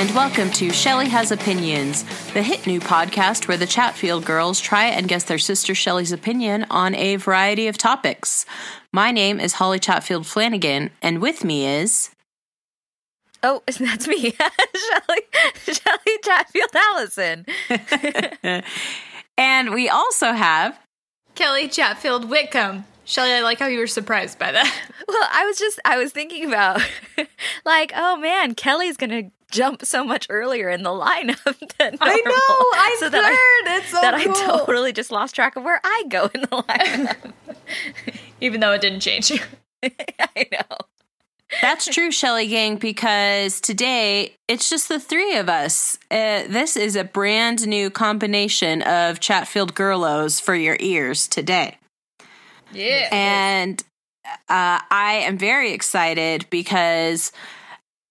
and welcome to Shelly Has Opinions, the hit new podcast where the Chatfield girls try and guess their sister Shelly's opinion on a variety of topics. My name is Holly Chatfield Flanagan, and with me is. Oh, that's me, Shelly, Shelly Chatfield Allison. and we also have. Kelly Chatfield Whitcomb. Shelly, I like how you were surprised by that. Well, I was just, I was thinking about, like, oh man, Kelly's gonna jump so much earlier in the lineup than normal. I know, I so heard. that I, it's so that cool. I totally just lost track of where I go in the lineup. Even though it didn't change you. I know. That's true, Shelly Gang, because today it's just the three of us. Uh, this is a brand new combination of Chatfield Girlos for your ears today. Yeah. And uh, I am very excited because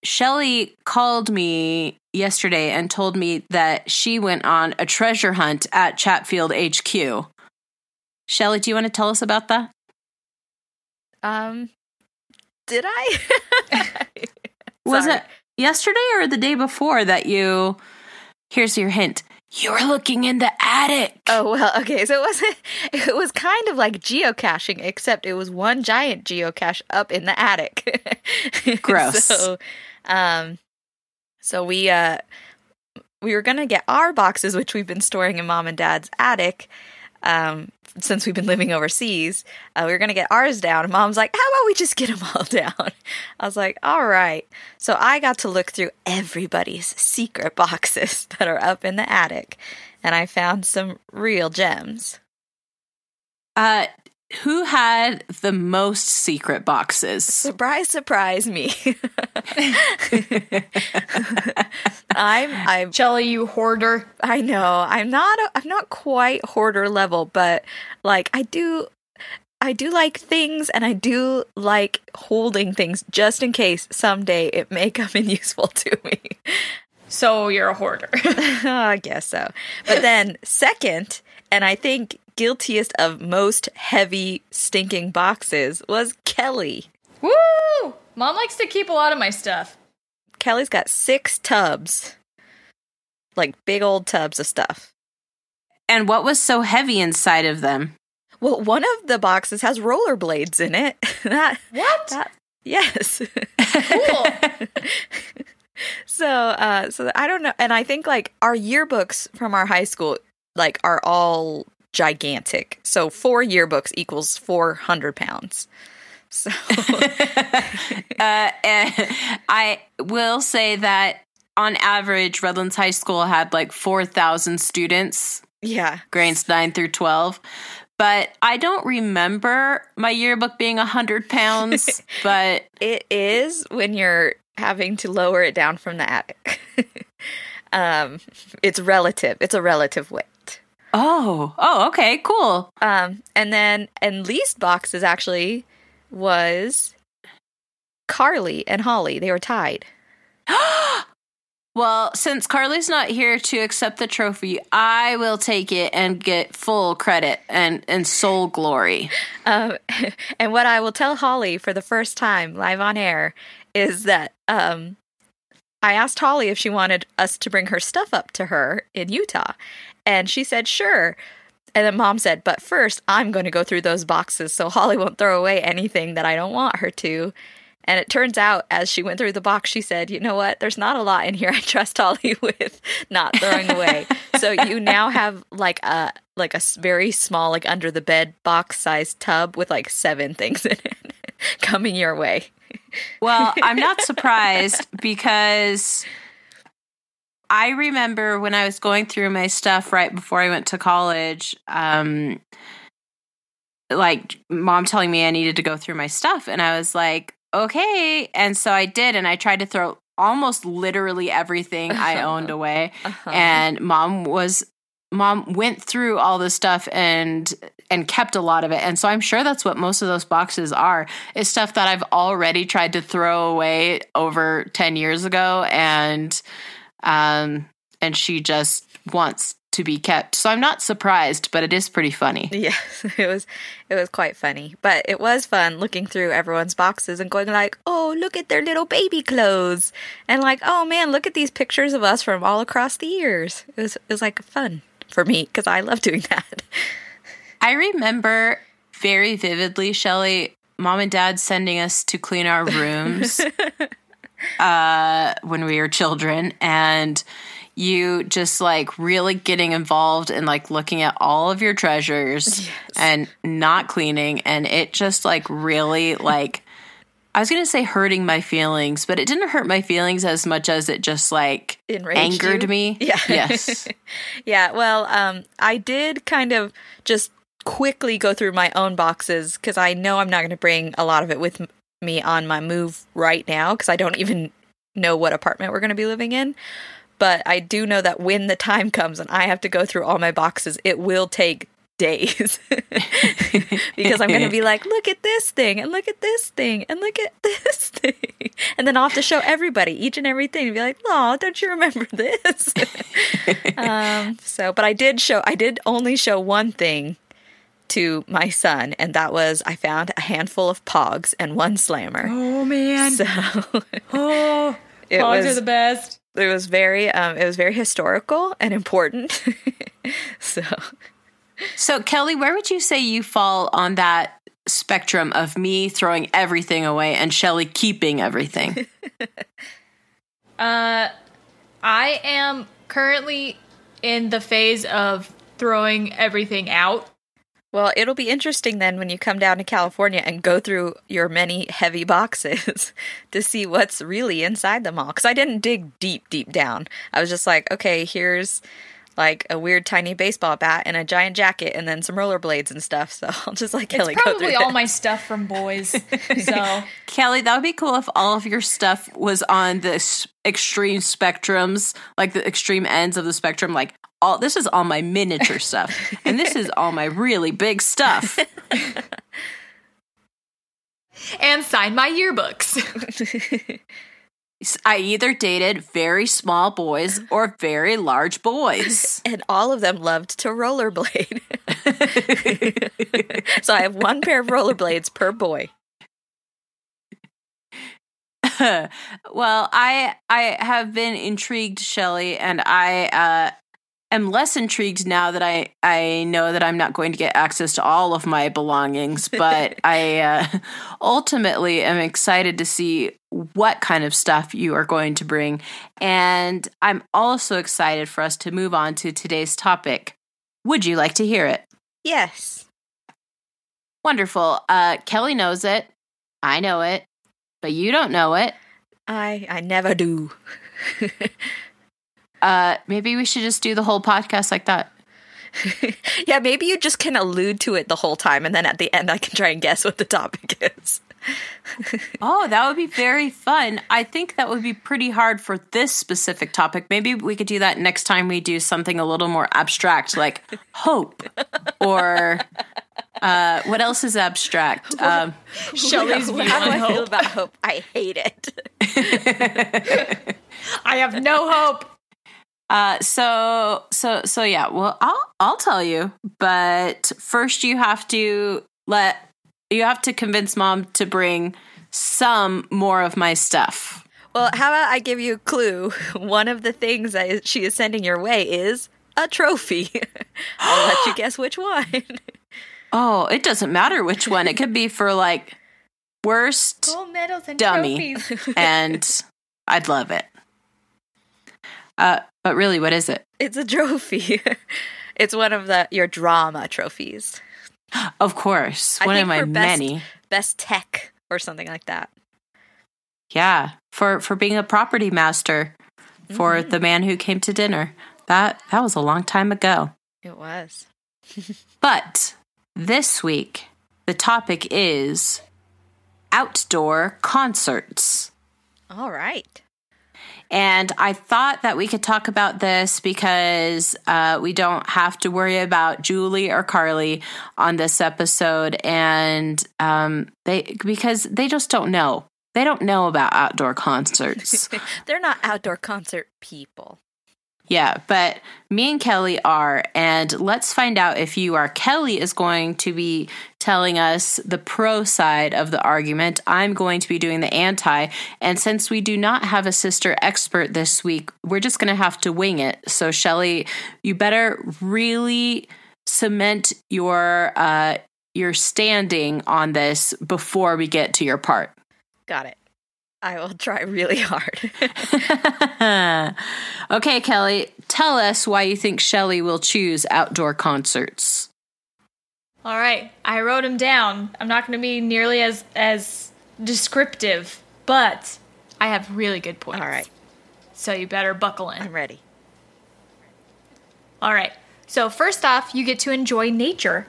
Shelly called me yesterday and told me that she went on a treasure hunt at Chatfield HQ. Shelly, do you want to tell us about that? Um, did I? Was it yesterday or the day before that you? Here's your hint. You were looking in the attic. Oh well, okay. So it wasn't. It was kind of like geocaching, except it was one giant geocache up in the attic. Gross. so, um, so we uh, we were gonna get our boxes, which we've been storing in mom and dad's attic, um, since we've been living overseas. Uh, we were gonna get ours down, mom's like, "How about we just get them all down?" I was like, "All right." So I got to look through everybody's secret boxes that are up in the attic, and I found some real gems. Uh, who had the most secret boxes? Surprise, surprise me. I'm I'm Shelly, you hoarder. I know. I'm not a, I'm not quite hoarder level, but like I do I do like things and I do like holding things just in case someday it may come in useful to me. So you're a hoarder. I guess so. But then second, and I think guiltiest of most heavy stinking boxes was Kelly. Woo! Mom likes to keep a lot of my stuff. Kelly's got six tubs. Like big old tubs of stuff. And what was so heavy inside of them? Well, one of the boxes has rollerblades in it. that, What? that yes. Cool. so, uh, so I don't know, and I think like our yearbooks from our high school like are all gigantic. So four yearbooks equals four hundred pounds. So uh, and I will say that on average, Redlands High School had like 4,000 students, yeah, grades 9 through 12. But I don't remember my yearbook being 100 pounds. but it is when you're having to lower it down from the attic. um, it's relative. It's a relative weight. Oh, oh, okay, cool. Um, and then and least boxes actually was Carly and Holly. They were tied. well, since Carly's not here to accept the trophy, I will take it and get full credit and, and sole glory. Um, and what I will tell Holly for the first time live on air is that um, I asked Holly if she wanted us to bring her stuff up to her in Utah, and she said sure. And then mom said, but first I'm going to go through those boxes so Holly won't throw away anything that I don't want her to. And it turns out, as she went through the box, she said, "You know what? There's not a lot in here. I trust Holly with not throwing away." so you now have like a like a very small, like under the bed box sized tub with like seven things in it coming your way. Well, I'm not surprised because I remember when I was going through my stuff right before I went to college, um, like mom telling me I needed to go through my stuff. And I was like, okay. And so I did. And I tried to throw almost literally everything I owned away. Uh-huh. And mom was, mom went through all this stuff and, and kept a lot of it. And so I'm sure that's what most of those boxes are is stuff that I've already tried to throw away over 10 years ago. And, um, and she just wants to be kept. So I'm not surprised, but it is pretty funny. Yeah, it was it was quite funny. But it was fun looking through everyone's boxes and going like, "Oh, look at their little baby clothes." And like, "Oh man, look at these pictures of us from all across the years." It was it was like fun for me cuz I love doing that. I remember very vividly, Shelly, mom and dad sending us to clean our rooms uh, when we were children. And you just like really getting involved and like looking at all of your treasures Yes. and not cleaning. And it just like really like, I was going to say hurting my feelings, but it didn't hurt my feelings as much as it just like Enraged angered you? me. Yeah. Yes. Yeah, well, um, I did kind of just quickly go through my own boxes because I know I'm not going to bring a lot of it with me on my move right now because I don't even know what apartment we're going to be living in. But I do know that when the time comes and I have to go through all my boxes, it will take days because I'm going to be like, look at this thing and look at this thing and look at this thing. And then I'll have to show everybody each and everything and be like, oh, don't you remember this? um, so, but I did show, I did only show one thing to my son, and that was I found a handful of pogs and one slammer. Oh man. So oh, it pogs was are the best. it was very um, it was very historical and important. so So, Kelly, where would you say you fall on that spectrum of me throwing everything away and Shelly keeping everything? Uh, I am currently in the phase of throwing everything out. Well, it'll be interesting then when you come down to California and go through your many heavy boxes to see what's really inside them all. Because I didn't dig deep, deep down. I was just like, okay, here's like a weird tiny baseball bat and a giant jacket and then some rollerblades and stuff. So I'll just like Kelly it's go probably through all it. my stuff from boys. so Kelly, that would be cool if all of your stuff was on the extreme spectrums, like the extreme ends of the spectrum. Like, all this is all my miniature stuff, and this is all my really big stuff. and sign my yearbooks. i either dated very small boys or very large boys. and all of them loved to rollerblade. so I have one pair of rollerblades per boy. well, I I have been intrigued, Shelley, and I uh, am less intrigued now that I I know that I'm not going to get access to all of my belongings. But I uh, ultimately am excited to see what kind of stuff you are going to bring, and I'm also excited for us to move on to today's topic. Would you like to hear it? Yes. Wonderful. Uh, Kelly knows it. I know it, but you don't know it. I I never do. Uh, maybe we should just do the whole podcast like that. yeah, maybe you just can allude to it the whole time and then at the end I can try and guess what the topic is. Oh, that would be very fun. I think that would be pretty hard for this specific topic. Maybe we could do that next time we do something a little more abstract, like hope, or uh, what else is abstract? Um, Shelley's view How do I feel about hope? I hate it. I have no hope. Uh, so, so, so, yeah. Well, I'll I'll tell you, but first you have to let you have to convince mom to bring some more of my stuff. Well, how about I give you a clue? One of the things that she is sending your way is a trophy. I'll let you guess which one. Oh, it doesn't matter which one. It could be for like worst Gold medals and Dummy. trophies. and I'd love it. Uh, but really, what is it? It's a trophy. it's one of the your drama trophies. Of course, I one of my best- many. Best tech or something like that. Yeah, for for being a property master for Mm-hmm. the man who came to dinner. That that was a long time ago. It was. But this week, the topic is outdoor concerts. All right. And I thought that we could talk about this because uh, we don't have to worry about Julie or Carly on this episode, and um, they because they just don't know. They don't know about outdoor concerts. They're not outdoor concert people. Yeah, but me and Kelly are, and let's find out if you are. Kelly is going to be telling us the pro side of the argument. I'm going to be doing the anti. And since we do not have a sister expert this week, we're just going to have to wing it. So, Shelly, you better really cement your uh, your standing on this before we get to your part. Got it. I will try really hard. okay, Kelly, tell us why you think Shelly will choose outdoor concerts. All right, I wrote them down. I'm not going to be nearly as as descriptive, but I have really good points. All right. So you better buckle in. I'm ready. All right. So first off, you get to enjoy nature.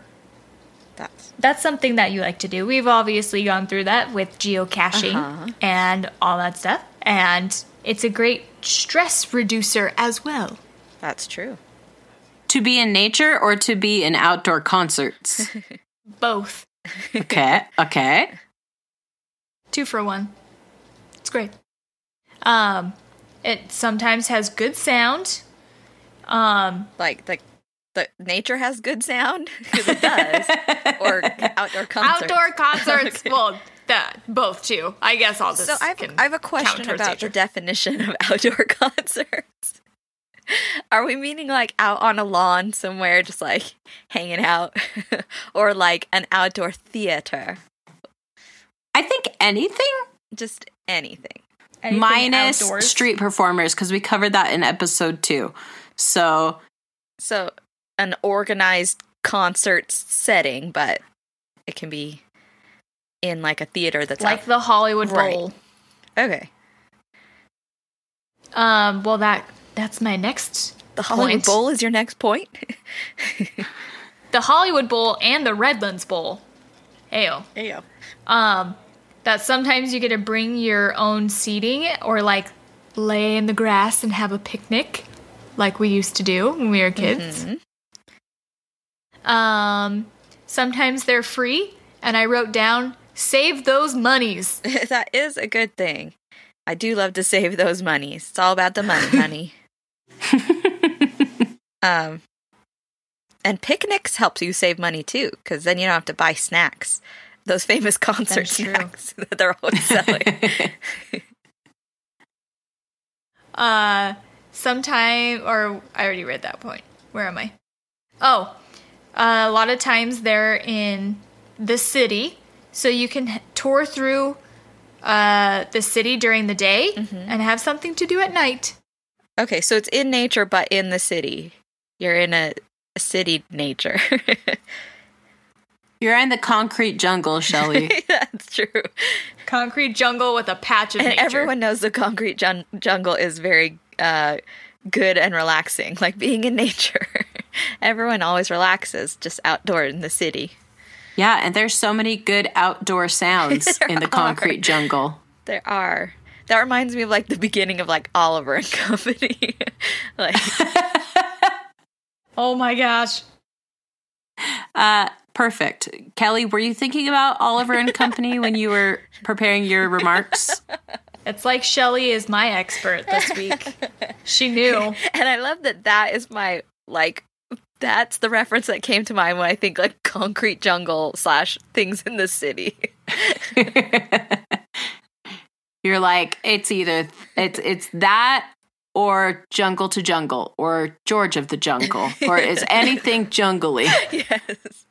That's That's something that you like to do. We've obviously gone through that with geocaching Uh-huh. and all that stuff. And it's a great stress reducer as well. that's true. To be in nature or to be in outdoor concerts? Both. okay, okay. Two for one. It's great. Um, it sometimes has good sound. Um, Like the the nature has good sound because it does, or outdoor concerts. outdoor concerts. Okay. Well, that both too. I guess all this. So I've, can I have a question about nature. the definition of outdoor concerts. Are we meaning like out on a lawn somewhere, just like hanging out, or like an outdoor theater? I think anything Just anything. Anything minus outdoors? street performers because we covered that in episode two. So So an organized concert setting, but it can be in like a theater that's like out- the Hollywood Right. Bowl. okay. Um, well that that's my next The Hollywood point. Bowl is your next point. The Hollywood Bowl and the Redlands Bowl. Ayo. yeah. Um, that sometimes you get to bring your own seating or like lay in the grass and have a picnic, like we used to do when we were kids. Um, sometimes they're free, and I wrote down save those monies. that is a good thing. I do love to save those monies. It's all about the money, honey. um, and picnics helps you save money too, because then you don't have to buy snacks. Those famous concert snacks that they're always selling. Uh, sometime or I already read that point. Where am I? Oh, uh, a lot of times they're in the city, so you can tour through uh, the city during the day and have something to do at night. okay, so it's in nature, but in the city. You're in a, a city nature. you're in the concrete jungle, Shelly. That's true. Concrete jungle with a patch of And nature. everyone knows the concrete jun- jungle is very uh, good and relaxing, like being in nature. everyone always relaxes just outdoor in the city. yeah, and there's so many good outdoor sounds in the are. concrete jungle. There are. That reminds me of like the beginning of like Oliver and Company. like oh my gosh. Uh, perfect. Kelly, were you thinking about Oliver and Company when you were preparing your remarks? It's like Shelly is my expert this week. she knew. and I love that that is my like that's the reference that came to mind when I think like concrete jungle slash things in the city. You're like it's either it's it's that or jungle to jungle or George of the jungle or is anything jungly? yes.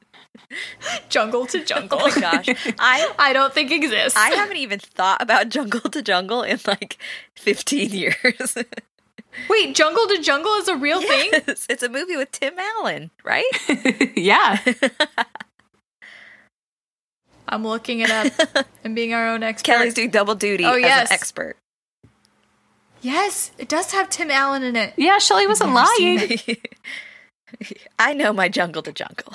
Jungle to jungle. Oh my gosh. I I don't think exists. I haven't even thought about jungle to jungle in like 15 years. Wait, Jungle to Jungle is a real thing? it's a movie with Tim Allen, right? yeah. I'm looking it up and being our own expert. Kelly's doing double duty Oh, as yes. an expert. Yes, it does have Tim Allen in it. Yeah, Shelly wasn't lying. I know my jungle to jungle.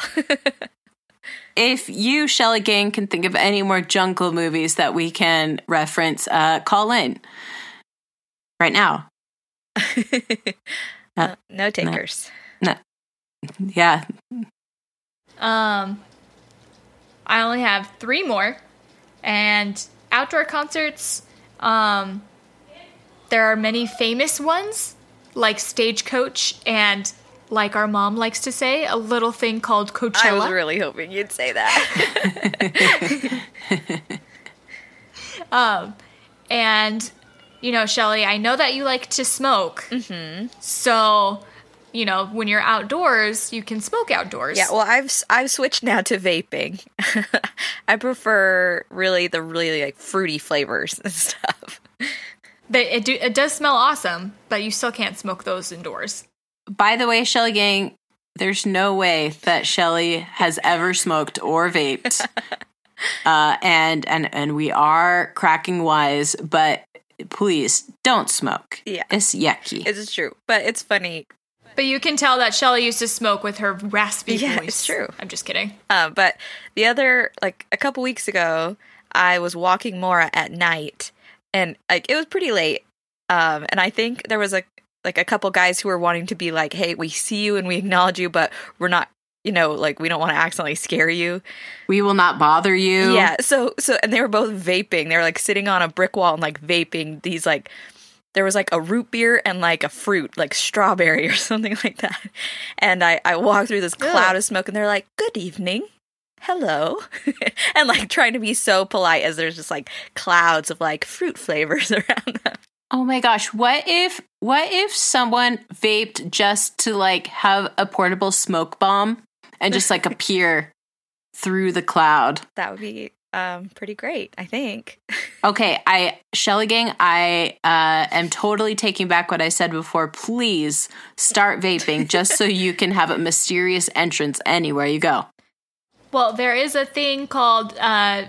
If you, Shelly Gang, can think of any more jungle movies that we can reference, uh, call in right now. Uh, no takers. Yeah. Um, I only have three more, and outdoor concerts. Um, there are many famous ones like Stagecoach and like our mom likes to say, a little thing called Coachella. I was really hoping you'd say that. Um, and you know, Shelly, I know that you like to smoke. Mm-hmm. So, you know, when you're outdoors, you can smoke outdoors. yeah, well, I've s- I've switched now to vaping. I prefer really the really like fruity flavors and stuff. but it do, it does smell awesome, but you still can't smoke those indoors. By the way, Shelly Gang, there's no way that Shelly has ever smoked or vaped. uh, and and and we are cracking wise, but please don't smoke. Yeah. It's yucky. It's true, but it's funny. But you can tell that Shelly used to smoke with her raspy Yeah, voice. it's true. I'm just kidding. Uh, but the other, like a couple weeks ago, I was walking Mora at night, and like it was pretty late. Um, and I think there was a like a couple guys who were wanting to be like, "Hey, we see you and we acknowledge you, but we're not." You know, like we don't want to accidentally scare you. we will not bother you. Yeah. So so and they were both vaping. They were like sitting on a brick wall and like vaping these like there was like a root beer and like a fruit, like strawberry or something like that. And I, I walked through this cloud of smoke and they're like, Good evening. Hello. and like trying to be so polite as there's just like clouds of like fruit flavors around them. Oh my gosh, what if what if someone vaped just to like have a portable smoke bomb and just like appear through the cloud? That would be um pretty great, I think. Okay, I Shelly Gang, I uh, am totally taking back what I said before. Please start vaping just so you can have a mysterious entrance anywhere you go. Well, there is a thing called, uh,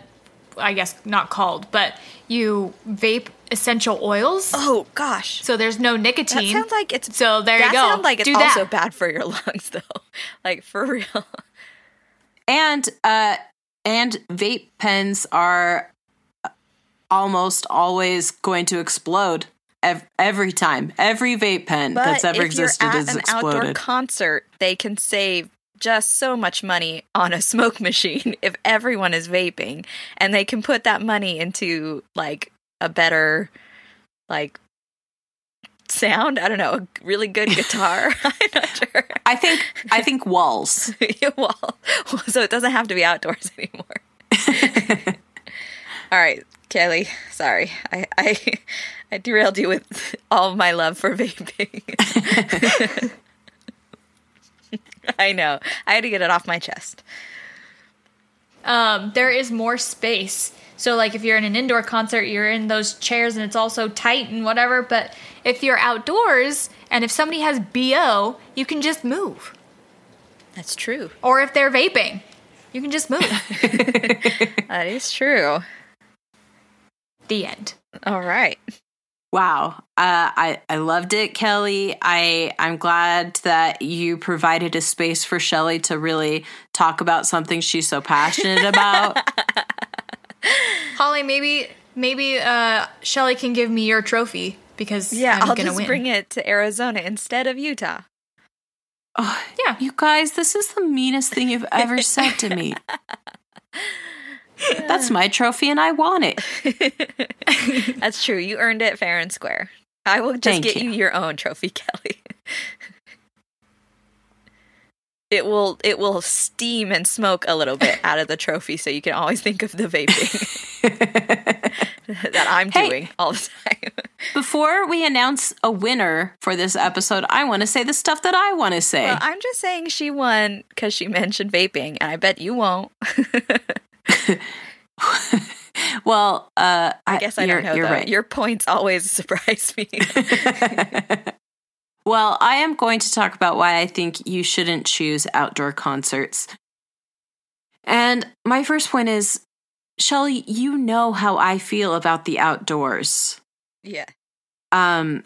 I guess not called, but you vape essential oils. Oh gosh. So there's no That nicotine. sounds like it's so there that you go. sounds like it's Do also that. bad for your lungs though. Like for real. And uh and vape pens are almost always going to explode ev- every time. Every vape pen But that's ever if you're existed at is an outdoor exploded. concert, they can save just so much money on a smoke machine if everyone is vaping, and they can put that money into like a better, like sound. I don't know, a really good guitar. I'm not sure. I think I think walls. well, so it doesn't have to be outdoors anymore. All right, Kelly. Sorry, I I, I derailed you with all my love for vaping. I know. I had to get it off my chest. um, there is more space. So, like, if you're in an indoor concert, you're in those chairs and it's all so tight and whatever. But if you're outdoors and if somebody has BO, you can just move. That's true. Or if they're vaping, you can just move. That is true. the end. All right. Wow. Uh, I, I loved it, Kelly. I, I'm glad that you provided a space for Shelly to really talk about something she's so passionate about. Holly, maybe maybe uh, Shelly can give me your trophy because Yeah, I'm I'll gonna just win. bring it to Arizona instead of Utah. Oh, Yeah. You guys, this is the meanest thing you've ever said to me. That's my trophy and I want it. That's true. You earned it fair and square. I will just Thank get you. you. your own trophy, Kelly. It will it will steam and smoke a little bit out of the trophy so you can always think of the vaping that I'm Hey. doing all the time. Before we announce a winner for this episode, I want to say the stuff that I want to say. well, I'm just saying she won because she mentioned vaping, and I bet you won't. well, uh, I guess I don't know. You're though. right. Your points always surprise me. Well, I am going to talk about why I think you shouldn't choose outdoor concerts. And my first point is Shelly, you know how I feel about the outdoors. yeah. Um,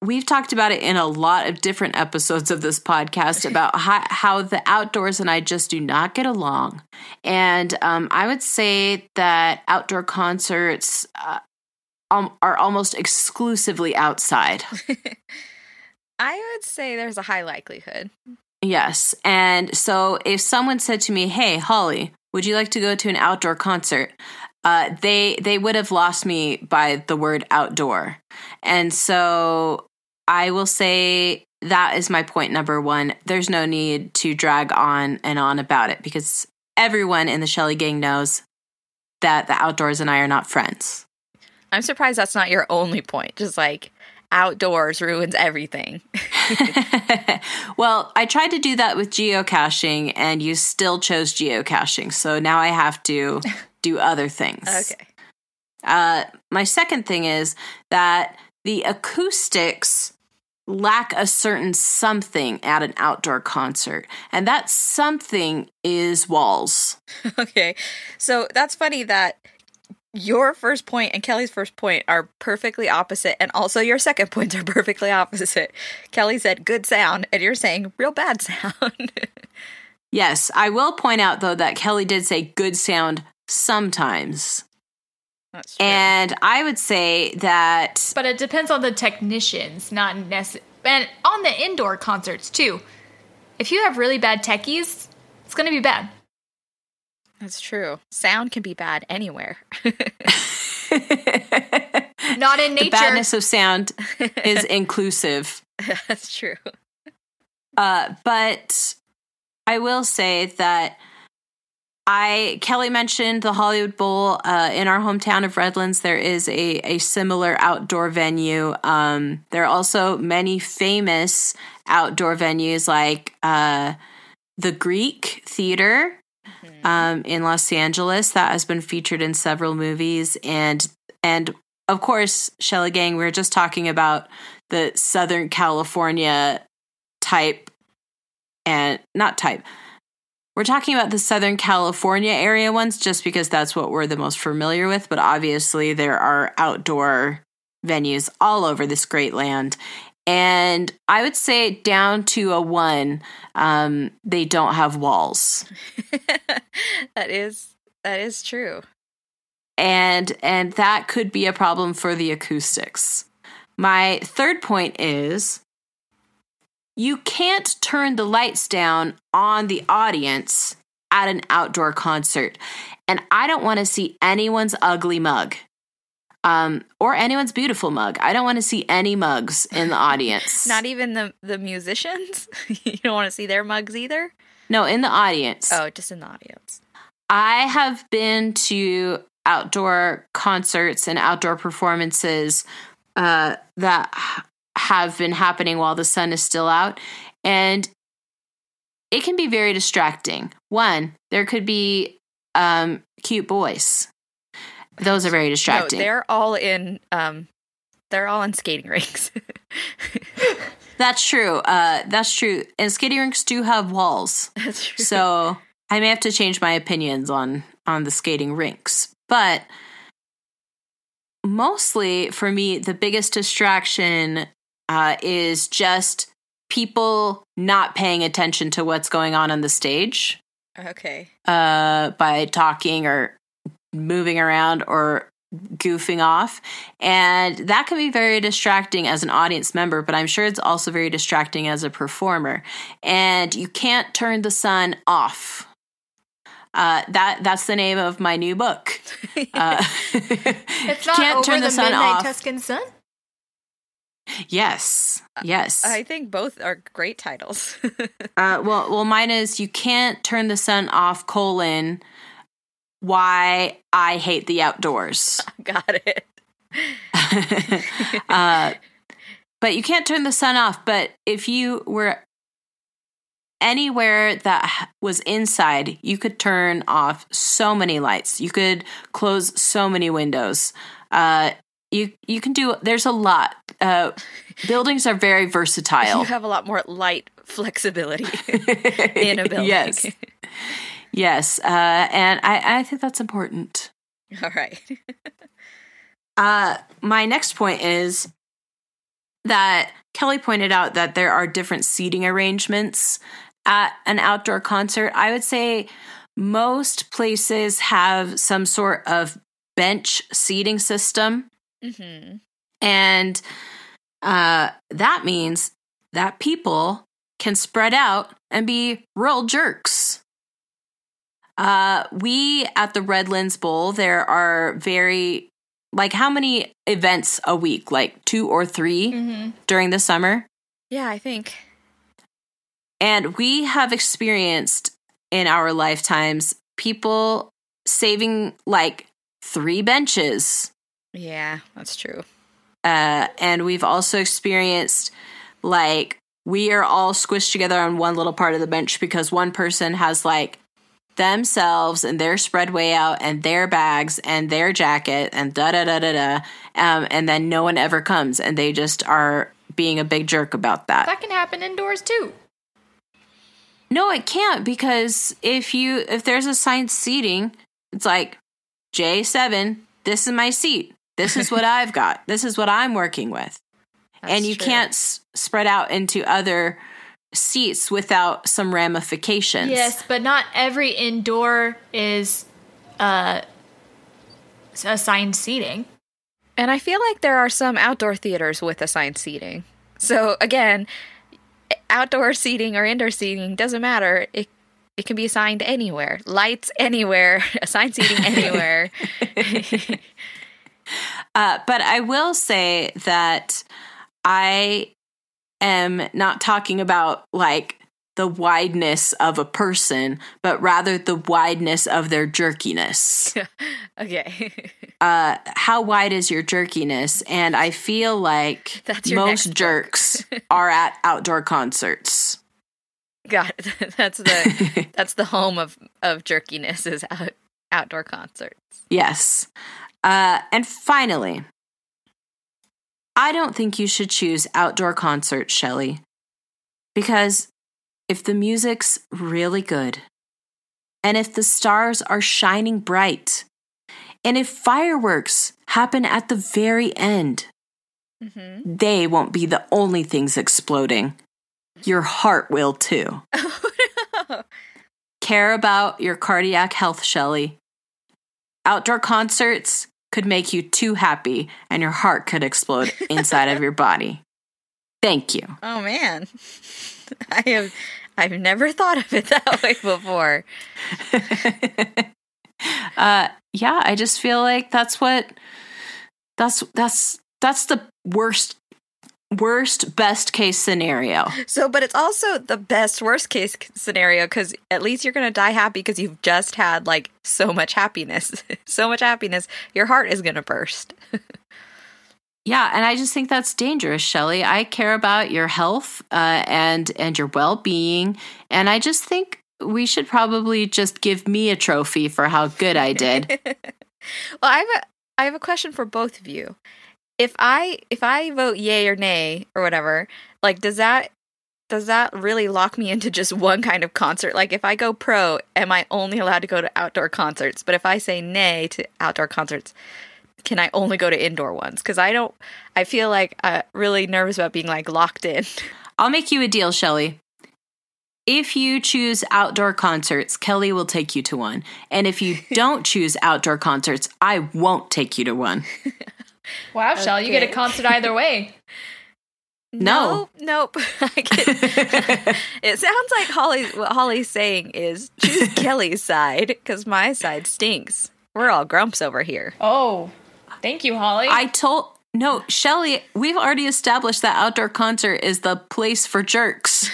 we've talked about it in a lot of different episodes of this podcast about how, how the outdoors and I just do not get along. And um, I would say that outdoor concerts uh, um, are almost exclusively outside. I would say there's a high likelihood. Yes. And so if someone said to me, "Hey, Holly, would you like to go to an outdoor concert?" Uh, they they would have lost me by the word outdoor. And so I will say that is my point number one. There's no need to drag on and on about it because everyone in the Shelly gang knows that the outdoors and I are not friends. I'm surprised that's not your only point. Just like outdoors ruins everything. well, I tried to do that with geocaching and you still chose geocaching. So now I have to do other things. Okay. Uh, my second thing is that the acoustics lack a certain something at an outdoor concert, and that something is walls. Okay. So that's funny that your first point and Kelly's first point are perfectly opposite, and also your second points are perfectly opposite. Kelly said good sound, and you're saying real bad sound. yes, I will point out though that Kelly did say good sound sometimes. That's true. And I would say that But it depends on the technicians, not necessarily. And on the indoor concerts, too. If you have really bad techies, it's going to be bad. That's true. Sound can be bad anywhere. Not in nature. the badness of sound is inclusive. That's true. Uh, but I will say that I Kelly mentioned the Hollywood Bowl uh, in our hometown of Redlands. There is a a similar outdoor venue. Um, there are also many famous outdoor venues like uh, the Greek Theater um, in Los Angeles that has been featured in several movies, and and of course, Shelly Gang. We are just talking about the Southern California type, and not type. We're talking about the Southern California area ones just because that's what we're the most familiar with, but obviously there are outdoor venues all over this great land. And I would say down to a one, um, they don't have walls. that is that is true. And and that could be a problem for the acoustics. My third point is you can't turn the lights down on the audience at an outdoor concert. And I don't want to see anyone's ugly mug um, or anyone's beautiful mug. I don't want to see any mugs in the audience. Not even the the musicians. you don't want to see their mugs either. no, in the audience. Oh, just in the audience. I have been to outdoor concerts and outdoor performances uh, that have been happening while the sun is still out. And it can be very distracting. One, there could be um, cute boys. Those are very distracting. No, they're all in. Um, they're all in skating rinks. that's true. Uh, that's true. And skating rinks do have walls. That's true. So I may have to change my opinions on on the skating rinks. But mostly for me, the biggest distraction uh, is just people not paying attention to what's going on on the stage okay. uh, by talking or moving around or goofing off. And that can be very distracting as an audience member, but I'm sure it's also very distracting as a performer. And you can't turn the sun off. Uh, that that's the name of my new book. Uh, it's not can't over turn the the, sun midnight off. Tuscan sun. yes, yes. I think both are great titles. Uh, well, well, mine is you can't turn the sun off. Colon. Why I hate the outdoors. Got it. uh, but you can't turn the sun off. But if you were anywhere that was inside, you could turn off so many lights. You could close so many windows. Uh, you you can do. There's a lot. Uh, buildings are very versatile. You have a lot more light flexibility in a building. Yes. Yes, uh, and I, I think that's important. All right. Uh, my next point is that Kelly pointed out that there are different seating arrangements at an outdoor concert. I would say most places have some sort of bench seating system, hmm and uh, that means that people can spread out and be real jerks. Uh, we at the Redlands Bowl, there are very like how many events a week? Like two or 3 Mm-hmm. during the summer? Yeah, I think. And we have experienced in our lifetimes people saving like three benches. Yeah, that's true. Uh, and we've also experienced like we are all squished together on one little part of the bench because one person has like themselves and their spread way out and their bags and their jacket and da da da da da. Um, and then no one ever comes and they just are being a big jerk about that. That can happen indoors too. No, it can't because if you if there's assigned seating, it's like J7, this is my seat. This is what I've got. This is what I'm working with. and you true. can't s- spread out into other seats without some ramifications. Yes, but not every indoor is uh assigned seating. And I feel like there are some outdoor theaters with assigned seating. So again, outdoor seating or indoor seating doesn't matter. It it can be assigned anywhere. Lights anywhere, assigned seating anywhere. Uh, but I will say that I am not talking about like the wideness of a person, but rather the wideness of their jerkiness. okay. uh, how wide is your jerkiness? And I feel like most jerks are at outdoor concerts. Got it. That's the that's the home of of jerkiness is out, outdoor concerts. Yes. Uh, and finally, I don't think you should choose outdoor concerts, Shelley, because if the music's really good, and if the stars are shining bright, and if fireworks happen at the very end, Mm-hmm. they won't be the only things exploding. Your heart will too. Care about your cardiac health, Shelley. Outdoor concerts could make you too happy and your heart could explode inside of your body. Thank you. oh man, I have I've never thought of it that way before. uh yeah, I just feel like that's what that's that's that's the worst worst best case scenario. So, but it's also the best worst case scenario because at least you're gonna die happy because you've just had like so much happiness, so much happiness. Your heart is gonna burst. Yeah, and I just think that's dangerous, Shelley. I care about your health uh, and and your well being, and I just think we should probably just give me a trophy for how good I did. Well, I have a I have a question for both of you. If I if I vote yay or nay or whatever, like does that does that really lock me into just one kind of concert? Like if I go pro, am I only allowed to go to outdoor concerts? But if I say nay to outdoor concerts, can I only go to indoor ones? Because I don't. I feel like uh, really nervous about being like locked in. I'll make you a deal, Shelley. If you choose outdoor concerts, Kelly will take you to one. And if you don't choose outdoor concerts, I won't take you to one. Wow, Shell, you get a concert either way. No. nope. I get- it sounds like Holly. What Holly's saying is choose Kelly's side because my side stinks. We're all grumps over here. Oh, thank you, Holly. I told no, Shelley, we've already established that outdoor concert is the place for jerks.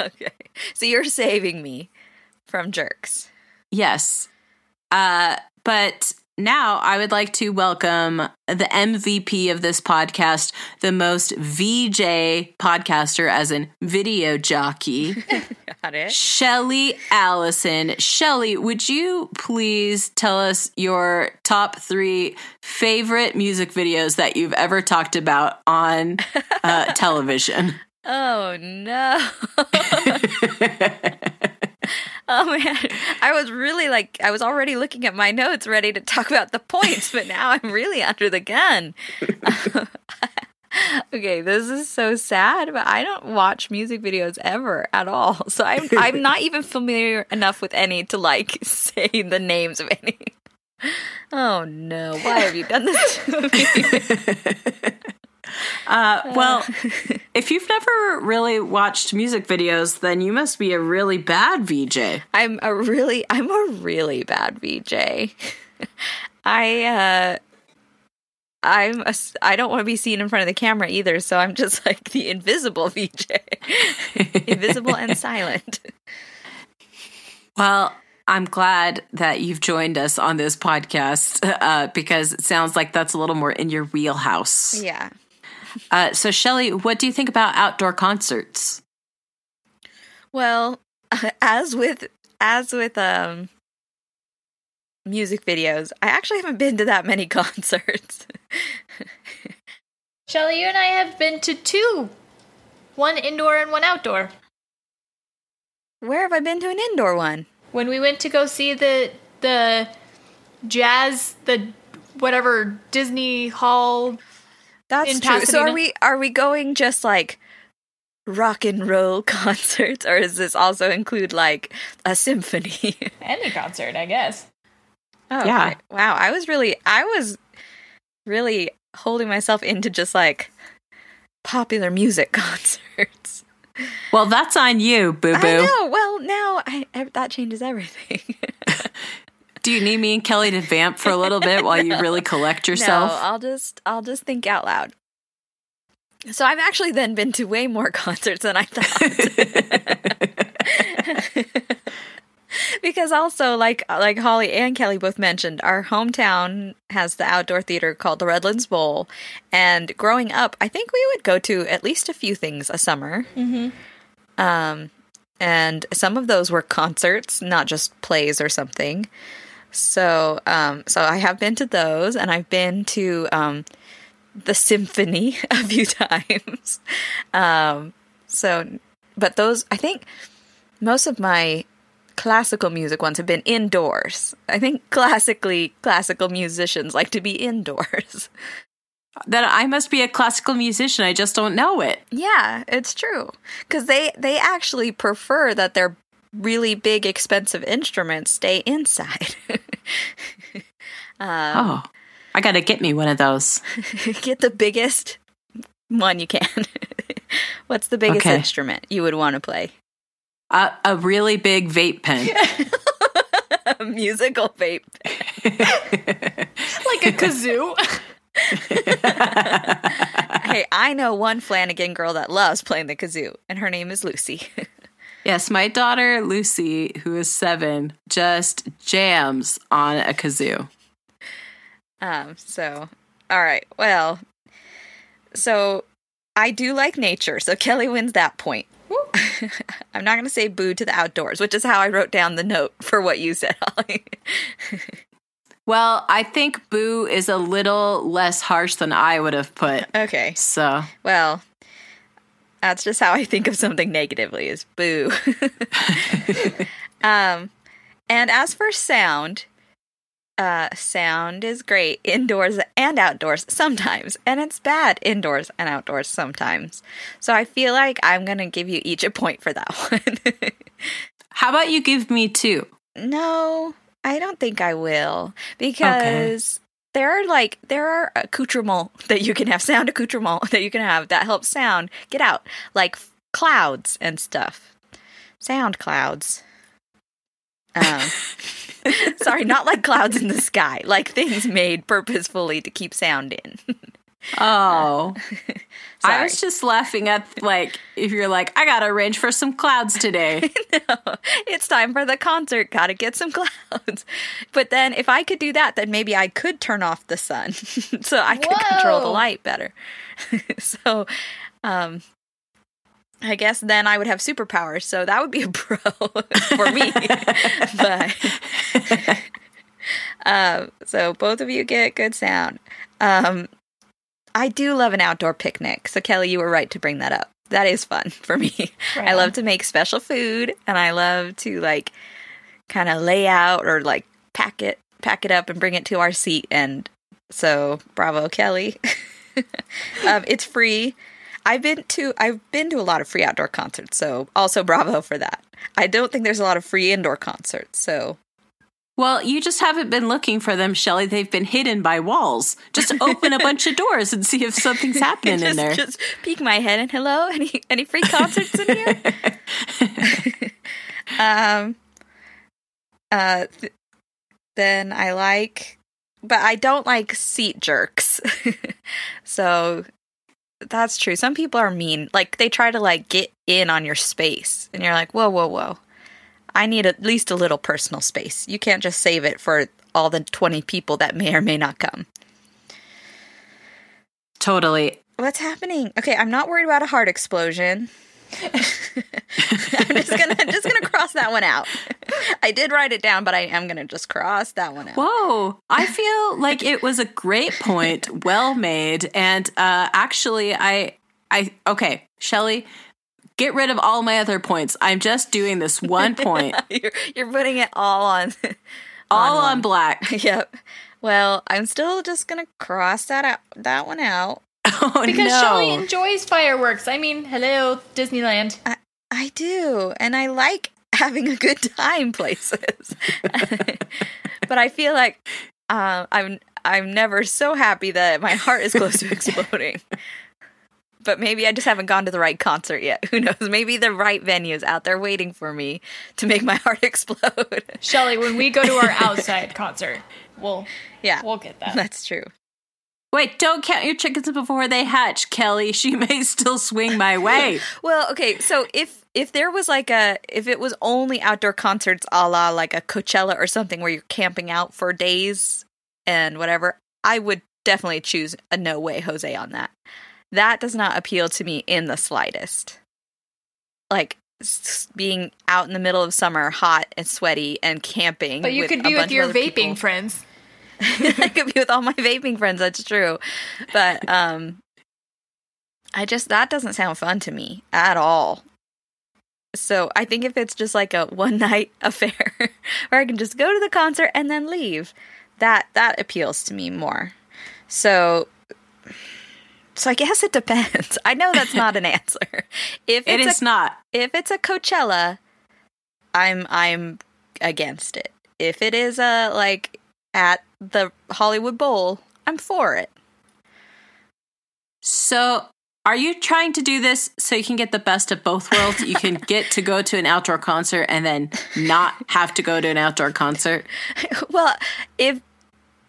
okay, so you're saving me from jerks. Yes. Uh, but now I would like to welcome the MVP of this podcast, the most VJ podcaster, as in video jockey, Got it. Shelly Allison. Shelly, would you please tell us your top three favorite music videos that you've ever talked about on uh, television? Oh no. Oh man, I was really like I was already looking at my notes ready to talk about the points, but now I'm really under the gun. okay, this is so sad, but I don't watch music videos ever at all. So I'm I'm not even familiar enough with any to like say the names of any. Oh no, why have you done this to me? Uh, well, if you've never really watched music videos, then you must be a really bad VJ. I'm a really I'm a really bad VJ. I uh I'm a, I don't want to be seen in front of the camera either, so I'm just like the invisible VJ, invisible and silent. Well, I'm glad that you've joined us on this podcast uh, because it sounds like that's a little more in your wheelhouse. Yeah. Uh, so, Shelly, what do you think about outdoor concerts? Well, as with as with um music videos, I actually haven't been to that many concerts. Shelly, you and I have been to two. One indoor and one outdoor. Where have I been to an indoor one? When we went to go see the the jazz the whatever Disney Hall That's In true. So are we are we going just like rock and roll concerts or does this also include like a symphony? any concert, I guess. Oh, Yeah. okay. Wow. I was really, I was really holding myself into just like popular music concerts. Well, that's on you, boo I boo. Well, now I, ev- that changes everything. Do you need me and Kelly to vamp for a little bit while you really collect yourself? No, I'll just, I'll just think out loud. So I've actually then been to way more concerts than I thought. because also like like Holly and Kelly both mentioned, our hometown has the outdoor theater called the Redlands Bowl, and growing up, I think we would go to at least a few things a summer. Mm-hmm. Um, and some of those were concerts, not just plays or something. So, um, so I have been to those, and I've been to um, the symphony a few times. Um, so, but those, I think, most of my classical music ones have been indoors. I think classically, classical musicians like to be indoors. Then I must be a classical musician. I just don't know it. Yeah, it's true. Because they they actually prefer that their really big, expensive instruments stay inside. um, Oh, I got to get me one of those. Get the biggest one you can. What's the biggest Okay. instrument you would want to play? Uh, a really big vape pen. A musical vape. Like a kazoo. hey, I know one Flanagan girl that loves playing the kazoo, and her name is Lucy. Yes, my daughter Lucy, who is seven, just jams on a kazoo. Um, so, all right. Well, so I do like nature, so Kelly wins that point. I'm not going to say boo to the outdoors, which is how I wrote down the note for what you said, Holly. Well, I think boo is a little less harsh than I would have put. okay. So, Well, that's just how I think of something negatively is boo. um, and as for sound, uh, sound is great indoors and outdoors sometimes, and it's bad indoors and outdoors sometimes. So I feel like I'm gonna give you each a point for that one. how about you give me two? no, I don't think I will because. There are like there are accoutrements that you can have sound accoutrements that you can have that help sound get out like f- clouds and stuff. Sound clouds. Um sorry not like clouds in the sky like things made purposefully to keep sound in Oh, I was just laughing at like if you're like, I got to arrange for some clouds today. no, it's time for the concert. Gotta get some clouds. But then, if I could do that, then maybe I could turn off the sun so I could control the light better. so, um, I guess then I would have superpowers. So that would be a pro for me. but, um, so both of you get good sound. Um, I do love an outdoor picnic. So, Kelly, you were right to bring that up. That is fun for me. Right I love to make special food and I love to like kind of lay out or like pack it pack it up and bring it to our seat and so bravo Kelly. um, it's free. I've been to I've been to a lot of free outdoor concerts, so also bravo for that. I don't think there's a lot of free indoor concerts, so well, you just haven't been looking for them, Shelly. They've been hidden by walls. Just open a bunch of doors and see if something's happening just, in there. just peek my head and hello, any any free concerts in here? um uh th- then I like but I don't like seat jerks. so that's true. Some people are mean. Like they try to like get in on your space and you're like, "Whoa, whoa, whoa. I need at least a little personal space. You can't just save it for all the 20 people that may or may not come." Totally. What's happening? Okay, I'm not worried about a heart explosion. I'm just gonna just gonna cross that one out. I did write it down, but I am gonna just cross that one out. Whoa. I feel like it was a great point, well made. And uh actually I I okay, Shelly, get rid of all my other points. I'm just doing this one point. you're, you're putting it all on all on one. black. Yep. Well, I'm still just gonna cross that out that one out. Oh Because no. Shelly enjoys fireworks. I mean, hello, Disneyland. I do, and I like having a good time places. but I feel like uh, I'm I'm never so happy that my heart is close to exploding. But maybe I just haven't gone to the right concert yet. Who knows? Maybe the right venue is out there waiting for me to make my heart explode. Shelly, when we go to our outside concert, we'll yeah, we'll get that. that's true. Wait, don't count your chickens before they hatch, Kelly. She may still swing my way. Well, okay, so if if there was like a if it was only outdoor concerts a la like a Coachella or something where you're camping out for days and whatever, I would definitely choose a no way Jose on that. That does not appeal to me in the slightest. Like being out in the middle of summer, hot and sweaty, and camping. But you could be with your vaping people. friends. I could be with all my vaping friends. That's true, but um, I just that doesn't sound fun to me at all. So I think if it's just like a one night affair where I can just go to the concert and then leave, that that appeals to me more. So. So I guess it depends. I know that's not an answer. If It it's a not. if it's a Coachella, I'm I'm against it. If it is a like at the Hollywood Bowl, I'm for it. So, are you trying to do this so you can get the best of both worlds? You can get to go to an outdoor concert and then not have to go to an outdoor concert. well, if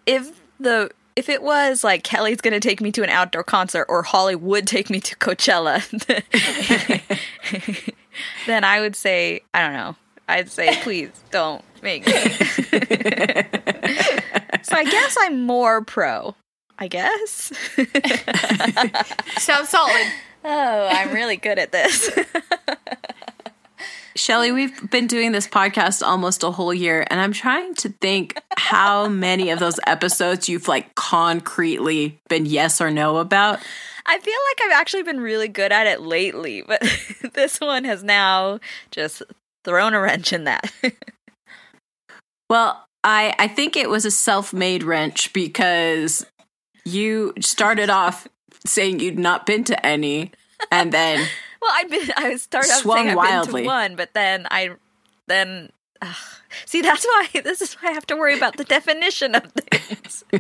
if the if it was like Kelly's going to take me to an outdoor concert or Holly would take me to Coachella, then I would say I don't know. I'd say please don't make me. so I guess I'm more pro. I guess. Sounds solid. Oh, I'm really good at this. Shelly, we've been doing this podcast almost a whole year, and I'm trying to think how many of those episodes you've like concretely been yes or no about. I feel like I've actually been really good at it lately, but this one has now just thrown a wrench in that. Well, I I think it was a self-made wrench because you started off saying you'd not been to any, and then well, I've been I started out Swung saying I've wildly. been to one, but then I then ugh. see that's why this is why I have to worry about the definition of things.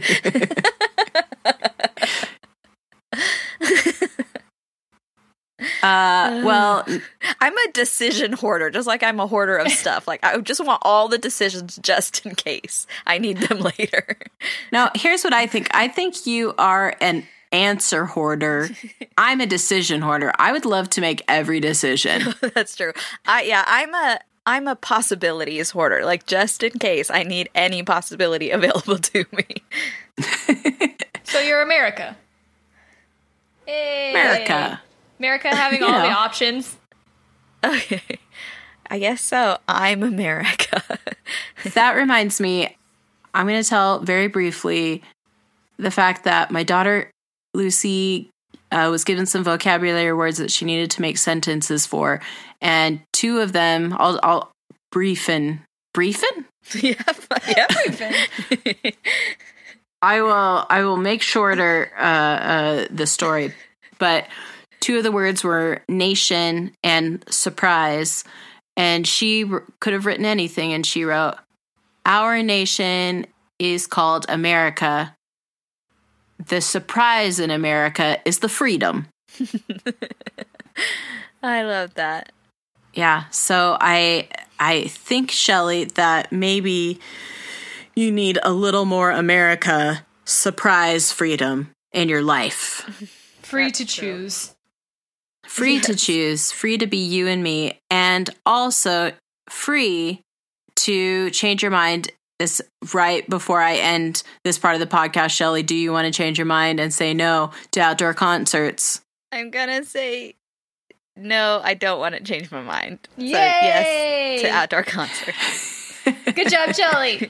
uh, well, I'm a decision hoarder, just like I'm a hoarder of stuff. Like I just want all the decisions just in case I need them later. Now, Here's what I think. I think you are an answer hoarder. I'm a decision hoarder. I would love to make every decision. That's true. I yeah, I'm a I'm a possibilities hoarder. Like just in case I need any possibility available to me. So you're America. Hey. America. America having You all the options. Okay. I guess so. I'm America. That reminds me, I'm going to tell very briefly the fact that my daughter Lucy uh, was given some vocabulary words that she needed to make sentences for, and two of them, I'll, I'll briefen, briefen. yep. Yep. I will, I will make shorter uh, uh, the story, but two of the words were nation and surprise, and she r- could have written anything, and she wrote, "Our nation is called America." The surprise in America is the freedom. I love that. Yeah. So I I think Shelley that maybe you need a little more America surprise freedom in your life. Free That's to true. choose. Free to choose, free to be you and me, and also free to change your mind. This right before I end this part of the podcast, Shelly, do you want to change your mind and say no to outdoor concerts? I'm gonna say no. I don't want to change my mind. So Yay! yes to outdoor concerts. Good job, Shelly.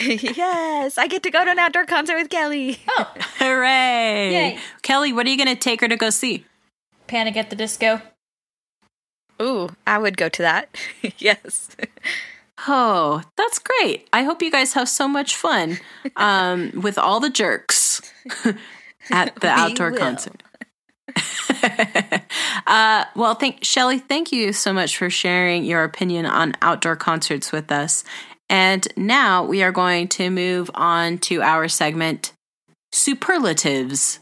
yes, I get to go to an outdoor concert with Kelly. Oh, Hooray! Yay. Kelly, what are you going to take her to go see? Panic at the Disco. Ooh, I would go to that. yes. Oh, that's great. I hope you guys have so much fun um, with all the jerks at the We outdoor will. concert. uh, well, thank Shelly. Thank you so much for sharing your opinion on outdoor concerts with us. And now we are going to move on to our segment, superlatives.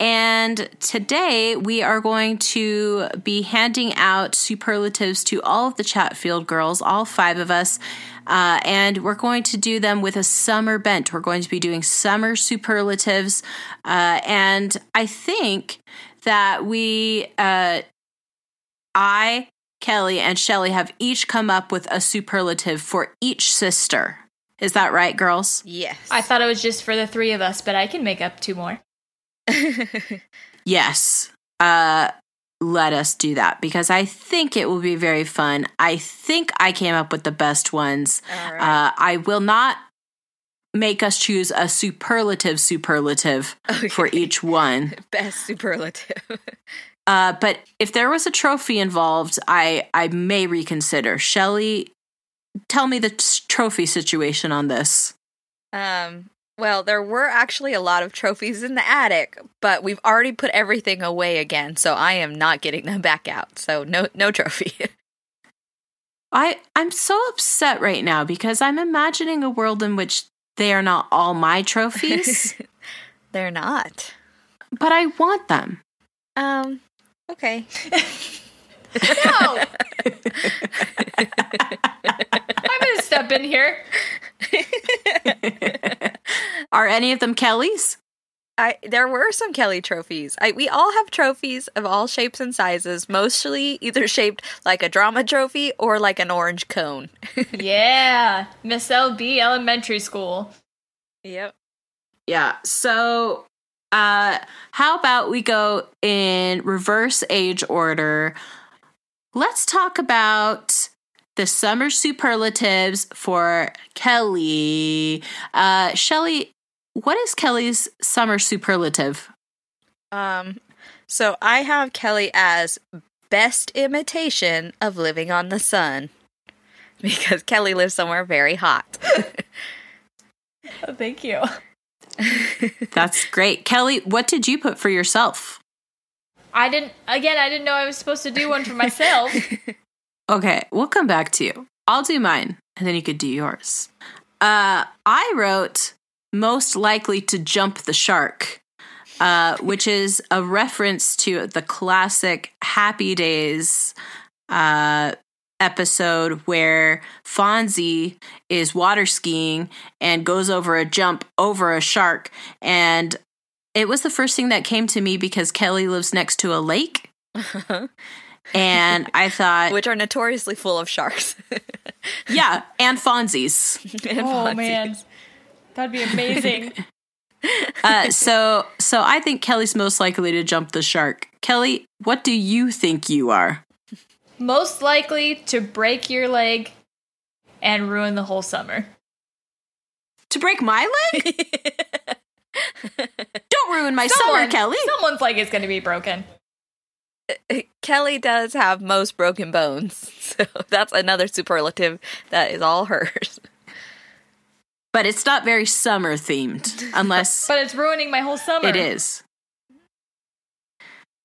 And today we are going to be handing out superlatives to all of the Chatfield girls, all five of us. Uh, and we're going to do them with a summer bent. We're going to be doing summer superlatives. Uh, and I think that we, uh, I, Kelly, and Shelly have each come up with a superlative for each sister. Is that right, girls? Yes. I thought it was just for the three of us, but I can make up two more. Yes. Uh let us do that because I think it will be very fun. I think I came up with the best ones. Right. Uh I will not make us choose a superlative superlative for each one. Best superlative. Uh but if there was a trophy involved, I I may reconsider. Shelly, tell me the t- trophy situation on this. um. Well, there were actually a lot of trophies in the attic, but we've already put everything away again, so I am not getting them back out. So no, no trophy. I I'm so upset right now because I'm imagining a world in which they are not all my trophies. They're not. but I want them. Um. Okay. No! I'm going to step in here. Are any of them Kelly's? I there were some Kelly trophies. I we all have trophies of all shapes and sizes, mostly either shaped like a drama trophy or like an orange cone. Yeah. Miss LB Elementary School. Yep. Yeah. So, uh, how about we go in reverse age order? Let's talk about the summer superlatives for Kelly. Uh, Shelly, what is Kelly's summer superlative? Um so I have Kelly as best imitation of living on the sun because Kelly lives somewhere very hot. Oh, thank you. That's great. Kelly, what did you put for yourself? I didn't, again, I didn't know I was supposed to do one for myself. Okay, we'll come back to you. I'll do mine, and then you could do yours. Uh, I wrote most likely to jump the shark, uh, which is a reference to the classic Happy Days uh, episode where Fonzie is water skiing and goes over a jump over a shark. And it was the first thing that came to me because Kelly lives next to a lake. And I thought, Which are notoriously full of sharks. yeah, and Fonzies. And oh, Fonzies. man. That'd be amazing. Uh, so, so I think Kelly's most likely to jump the shark. Kelly, what do you think you are? Most likely to break your leg and ruin the whole summer. To break my leg? Don't ruin my summer, Kelly. Someone's leg is going to be broken. Kelly does have most broken bones. So that's another superlative that is all hers. But it's not very summer themed, unless But it's ruining my whole summer. it is.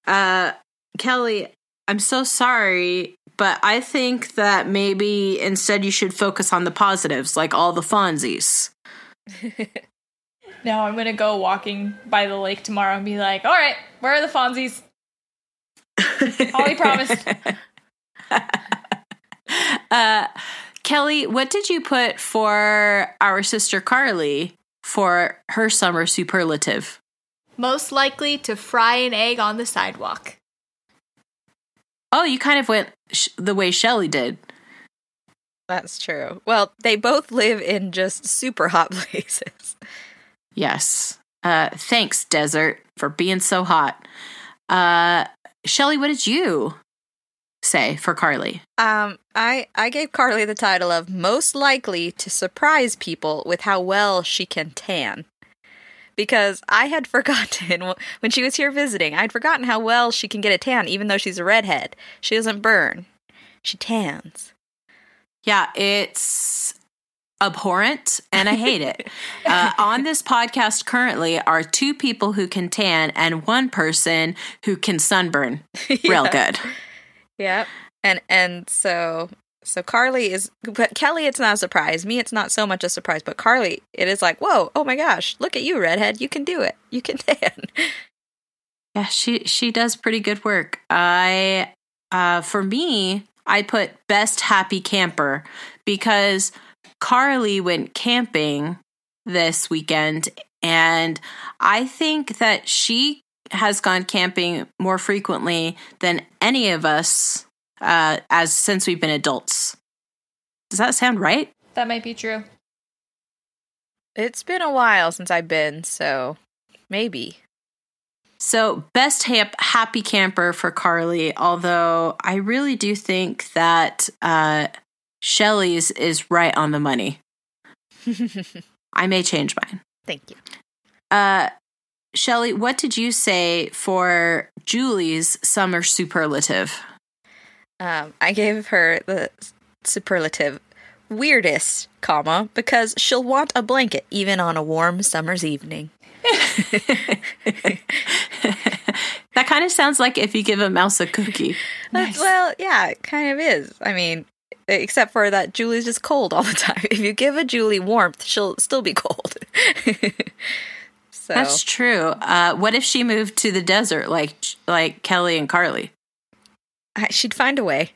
Uh, Kelly, I'm so sorry, but I think that maybe instead you should focus on the positives, like all the Fonzies. Now I'm gonna go walking by the lake tomorrow and be like, all right, where are the Fonzies? Holly promised. uh, Kelly, what did you put for our sister Carly for her summer superlative? Most likely to fry an egg on the sidewalk. Oh, you kind of went sh- the way Shelly did. That's true. Well, they both live in just super hot places. Yes. Uh, thanks, desert, for being so hot. Uh, Shelly, what did you say for Carly? Um, I I gave Carly the title of most likely to surprise people with how well she can tan. Because I had forgotten when she was here visiting, I'd forgotten how well she can get a tan even though she's a redhead. She doesn't burn. She tans. Yeah, it's abhorrent and I hate it. Uh, on this podcast currently are two people who can tan and one person who can sunburn real good. Yep. And and so so Carly is but Kelly it's not a surprise. Me it's not so much a surprise, but Carly it is like, "Whoa, oh my gosh, look at you redhead. You can do it. You can tan." Yeah, she she does pretty good work. I uh for me, I put best happy camper because Carly went camping this weekend and I think that she has gone camping more frequently than any of us uh as since we've been adults. Does that sound right? That might be true. It's been a while since I've been, so maybe. So, best hap- happy camper for Carly, although I really do think that uh, Shelly's is right on the money. I may change mine. Thank you. Uh, Shelly, what did you say for Julie's summer superlative? Um, I gave her the superlative weirdest, comma, because she'll want a blanket even on a warm summer's evening. that kind of sounds like if you give a mouse a cookie. Nice. Well, yeah, it kind of is. I mean, except for that Julie's just cold all the time. If you give a Julie warmth, she'll still be cold. so That's true. Uh, what if she moved to the desert like like Kelly and Carly? I, she'd find a way.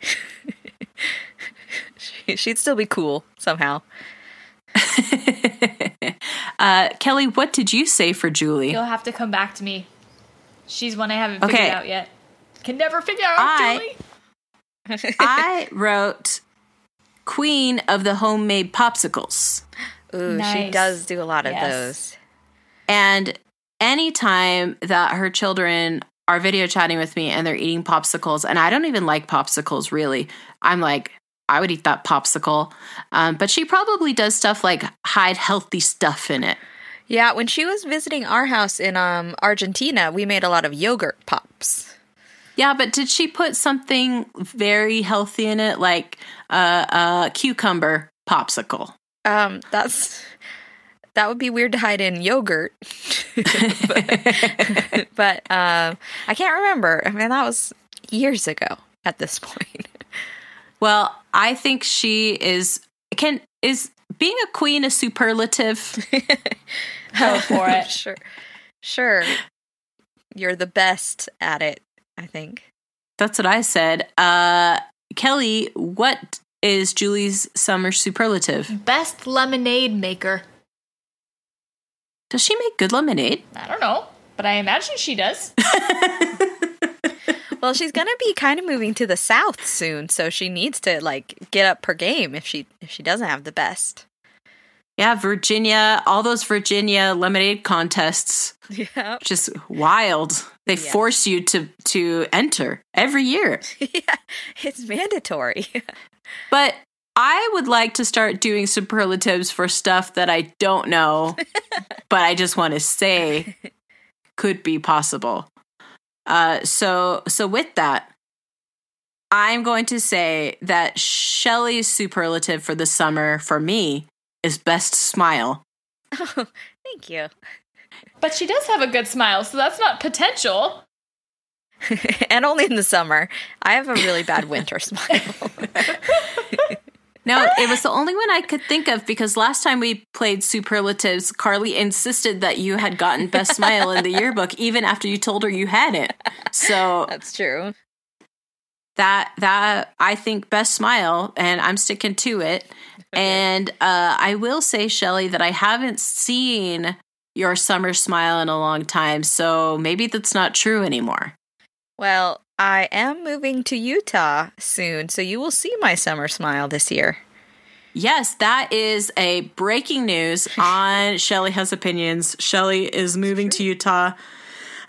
she, she'd still be cool somehow. uh, Kelly, what did you say for Julie? You'll have to come back to me. She's one I haven't Okay. figured out yet. Can never figure out I- Julie. I wrote Queen of the Homemade Popsicles. Ooh, she does do a lot of Yes. those. And anytime that her children are video chatting with me and they're eating popsicles, and I don't even like popsicles really, I'm like, I would eat that popsicle. Um, but she probably does stuff like hide healthy stuff in it. Yeah, when she was visiting our house in um Argentina, we made a lot of yogurt pops. Yeah, but did she put something very healthy in it, like uh, a cucumber popsicle? Um, that's that would be weird to hide in yogurt. but but um, I can't remember. I mean, that was years ago at this point. Well, I think she is can is being a queen a superlative. Go for it. sure, sure. You're the best at it. I think. That's what I said. Uh Kelly, what is Julie's summer superlative? Best lemonade maker. Does she make good lemonade? I don't know, but I imagine she does. Well, she's gonna be kind of moving to the south soon, so she needs to like get up her game if she if she doesn't have the best. Yeah, Virginia, all those Virginia lemonade contests, Yeah, just wild. They Yes. force you to to enter every year. yeah, it's mandatory. But I would like to start doing superlatives for stuff that I don't know, but I just want to say could be possible. Uh, so, so with that, I'm going to say that Shelley's superlative for the summer for me is best smile. oh, thank you. But she does have a good smile, so that's not potential. and only in the summer. I have a really bad winter smile. No, it was the only one I could think of because last time we played superlatives, Carly insisted that you had gotten best smile in the yearbook even after you told her you had it. So That's true. That that I think best smile and I'm sticking to it. And uh I will say Shelly that I haven't seen your summer smile in a long time, so maybe that's not true anymore. Well, I am moving to Utah soon, so you will see my summer smile this year. Yes, that is a breaking news on Shelly Has Opinions. Shelly is moving to Utah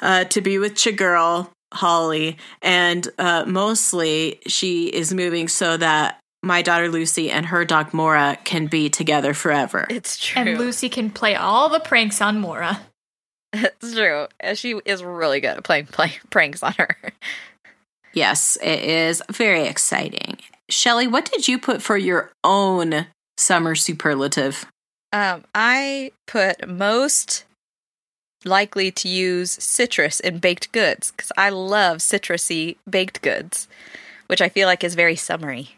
uh, to be with Chagirl, Holly, and uh, mostly she is moving so that my daughter Lucy and her dog Mora can be together forever. It's true. And Lucy can play all the pranks on Mora. It's true. And She is really good at playing play, pranks on her. Yes, it is very exciting. Shelly, what did you put for your own summer superlative? Um, I put most likely to use citrus in baked goods because I love citrusy baked goods, which I feel like is very summery.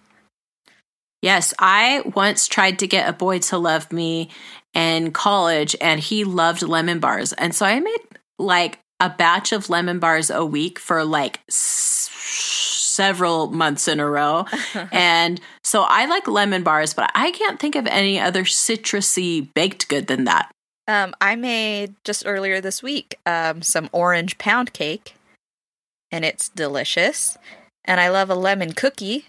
Yes, I once tried to get a boy to love me in college and he loved lemon bars. And so I made like a batch of lemon bars a week for like several months in a row. and so I like lemon bars, but I can't think of any other citrusy baked good than that. Um, I made just earlier this week um, some orange pound cake, and it's delicious. And I love a lemon cookie,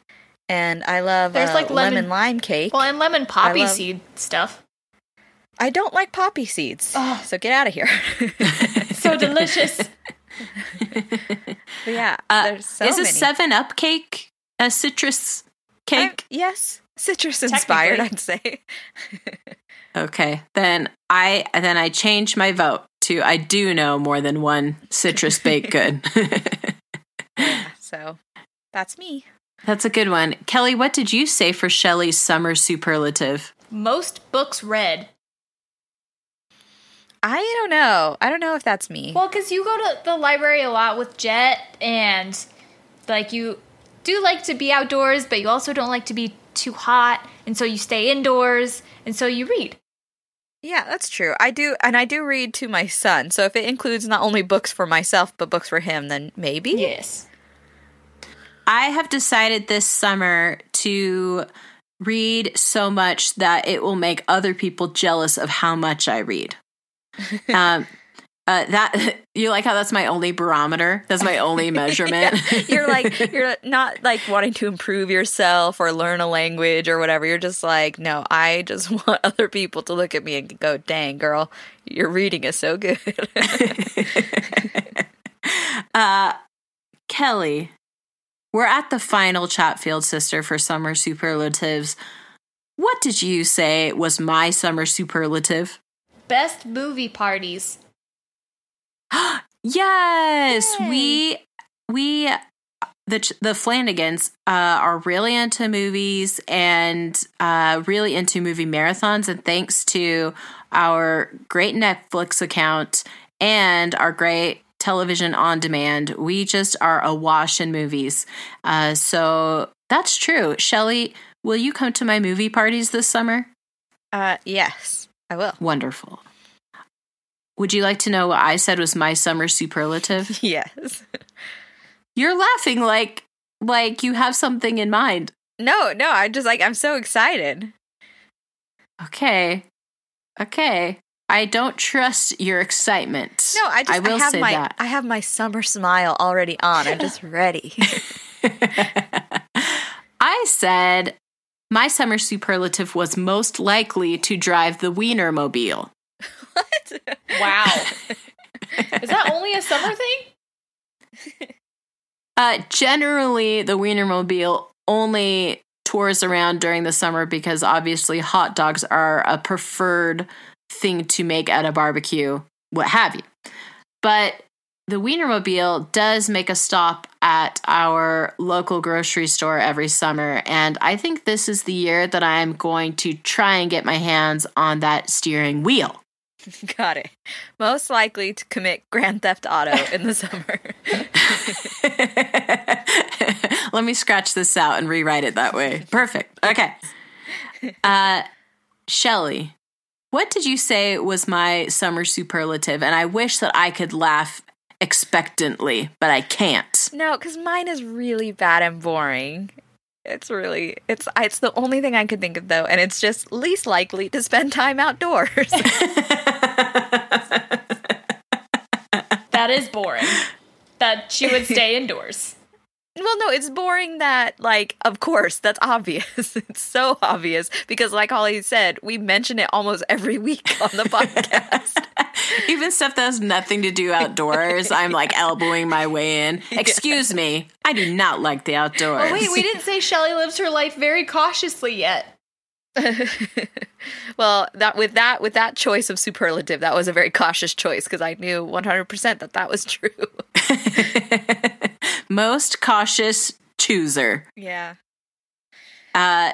and I love There's, a like, lemon- lemon lime cake. Well, and lemon poppy love- seed stuff. I don't like poppy seeds, Oh. so get out of here. So delicious. Yeah, Uh, there's so is a seven up cake a citrus I'm- cake? yes, citrus inspired. I'd say. Okay, then I then I change my vote to I do know more than one citrus baked good. Yeah, so that's me. That's a good one. Kelly, what did you say for Shelley's summer superlative? Most books read. I don't know. I don't know if that's me. Well, because you go to the library a lot with Jet, and like you do like to be outdoors, but you also don't like to be too hot, and so you stay indoors, and so you read. Yeah, that's true. I do, and I do read to my son. So if it includes not only books for myself but books for him, then maybe. Yes. I have decided this summer to read so much that it will make other people jealous of how much I read. um, uh, that you like how that's my only barometer. That's my only measurement. You're like you're not like wanting to improve yourself or learn a language or whatever. You're just like, no, I just want other people to look at me and go, "Dang, girl, your reading is so good." uh, Kelly, we're at the final Chatfield sister for summer superlatives. What did you say was my summer superlative? Best movie parties. Yes, Yay. we we the the Flanagans uh, are really into movies and uh, really into movie marathons. And thanks to our great Netflix account and our great television on demand, we just are awash in movies. Uh, so that's true. Shelly, will you come to my movie parties this summer? uh, yes, I will. Wonderful. Would you like to know what I said was my summer superlative? Yes. You're laughing like like you have something in mind. No, no, I just like I'm so excited. Okay. Okay. I don't trust your excitement. No, I just I, will have say my that. I have my summer smile already on. I'm just ready. I said my summer superlative was most likely to drive the Wienermobile. What? Wow. Is that only a summer thing? Uh, generally, the Wienermobile only tours around during the summer because obviously hot dogs are a preferred thing to make at a barbecue, what have you. But the Wienermobile does make a stop at our local grocery store every summer. And I think this is the year that I'm going to try and get my hands on that steering wheel. Got it. Most likely to commit Grand Theft Auto in the summer. Let me scratch this out and rewrite it that way. Perfect. Okay. Uh, Shelly, what did you say was my summer superlative? And I wish that I could laugh expectantly, but I can't. No, because mine is really bad and boring. It's really it's it's the only thing I could think of though, and it's just least likely to spend time outdoors. That is boring. that she would stay indoors. Well, no, it's boring that like of course that's obvious. it's so obvious because like Holly said, we mention it almost every week on the podcast. Even stuff that has nothing to do outdoors, I'm like elbowing my way in. Excuse me, I do not like the outdoors. Oh, wait, we didn't say Shelly lives her life very cautiously yet. well, that with that with that choice of superlative, that was a very cautious choice because I knew 100% that that was true. Most cautious chooser. yeah. Uh,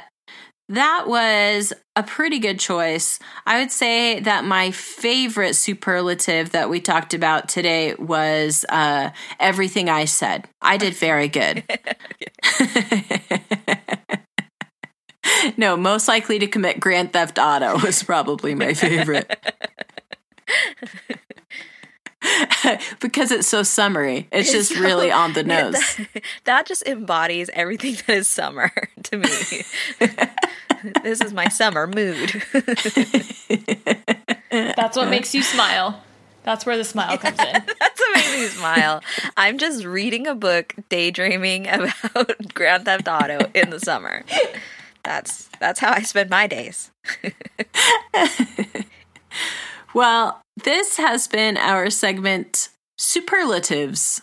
that was a pretty good choice. I would say that my favorite superlative that we talked about today was uh, everything I said. I did very good. no, most likely to commit Grand Theft Auto was probably my favorite. because it's so summery. It's just So- really on the nose. that, that just embodies everything that is summer to me. this is my summer mood. That's what makes you smile. That's where the smile comes in. That's what makes me smile. I'm just reading a book, daydreaming about Grand Theft Auto in the summer. That's that's how I spend my days. Well, this has been our segment Superlatives.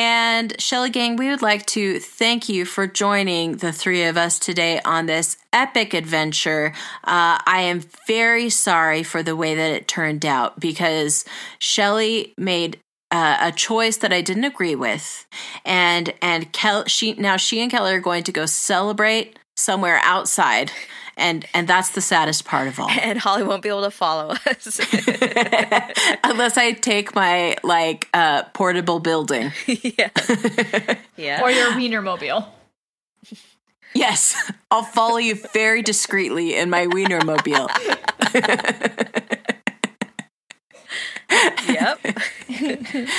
And Shelly Gang, we would like to thank you for joining the three of us today on this epic adventure. Uh, I am very sorry for the way that it turned out because Shelly made uh, a choice that I didn't agree with, and and Kel, she now she and Kelly are going to go celebrate somewhere outside, and and that's the saddest part of all. And Holly won't be able to follow us. Unless I take my like uh, portable building. yeah. Yeah. Or your wiener mobile. Yes, I'll follow you very discreetly in my Wienermobile. yep.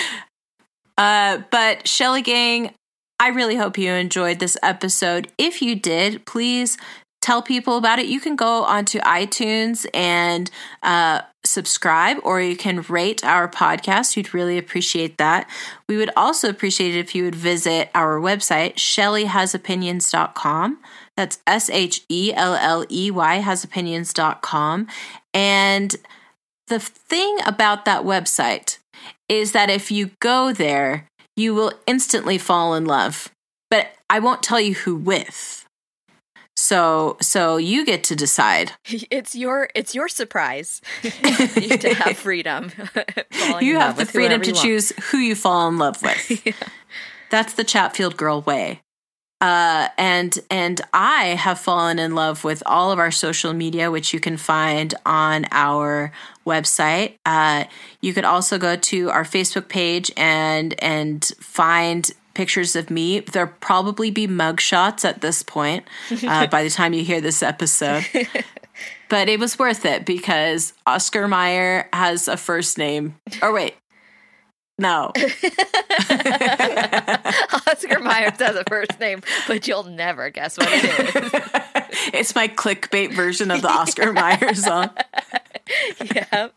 Uh, but Shelly Gang, I really hope you enjoyed this episode. If you did, please tell people about it. You can go onto iTunes and uh, subscribe, or you can rate our podcast. We'd really appreciate that. We would also appreciate it if you would visit our website, shellyhasopinions.com. That's S H E L L E Y hasopinions.com. And the thing about that website is that if you go there, you will instantly fall in love. But I won't tell you who with. So so you get to decide. It's your it's your surprise. you to have freedom. You have the freedom to choose who you fall in love with. That's the Chatfield girl way. Uh, and and I have fallen in love with all of our social media, which you can find on our website. Uh, you could also go to our Facebook page and and find pictures of me. There'll probably be mugshots at this point uh, by the time you hear this episode. But it was worth it because Oscar Mayer has a first name. Or wait, no. Oscar Myers has a first name, but you'll never guess what it is. it's my clickbait version of the Oscar Mayer song. yep.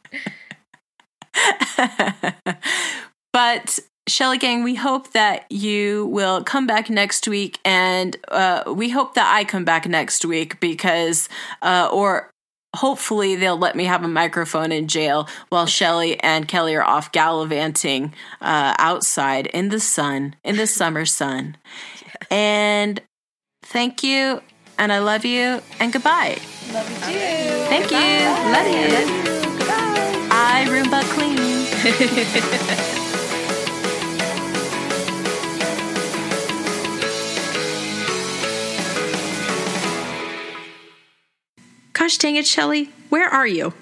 But Shelly Gang, we hope that you will come back next week, and uh, we hope that I come back next week because, uh, or hopefully, they'll let me have a microphone in jail while Shelly and Kelly are off gallivanting uh, outside in the sun, in the summer sun. And thank you, and I love you, and goodbye. Love you too. Thank you. Love you. Goodbye. I Roomba clean. Gosh dang it, Shelly. Where are you?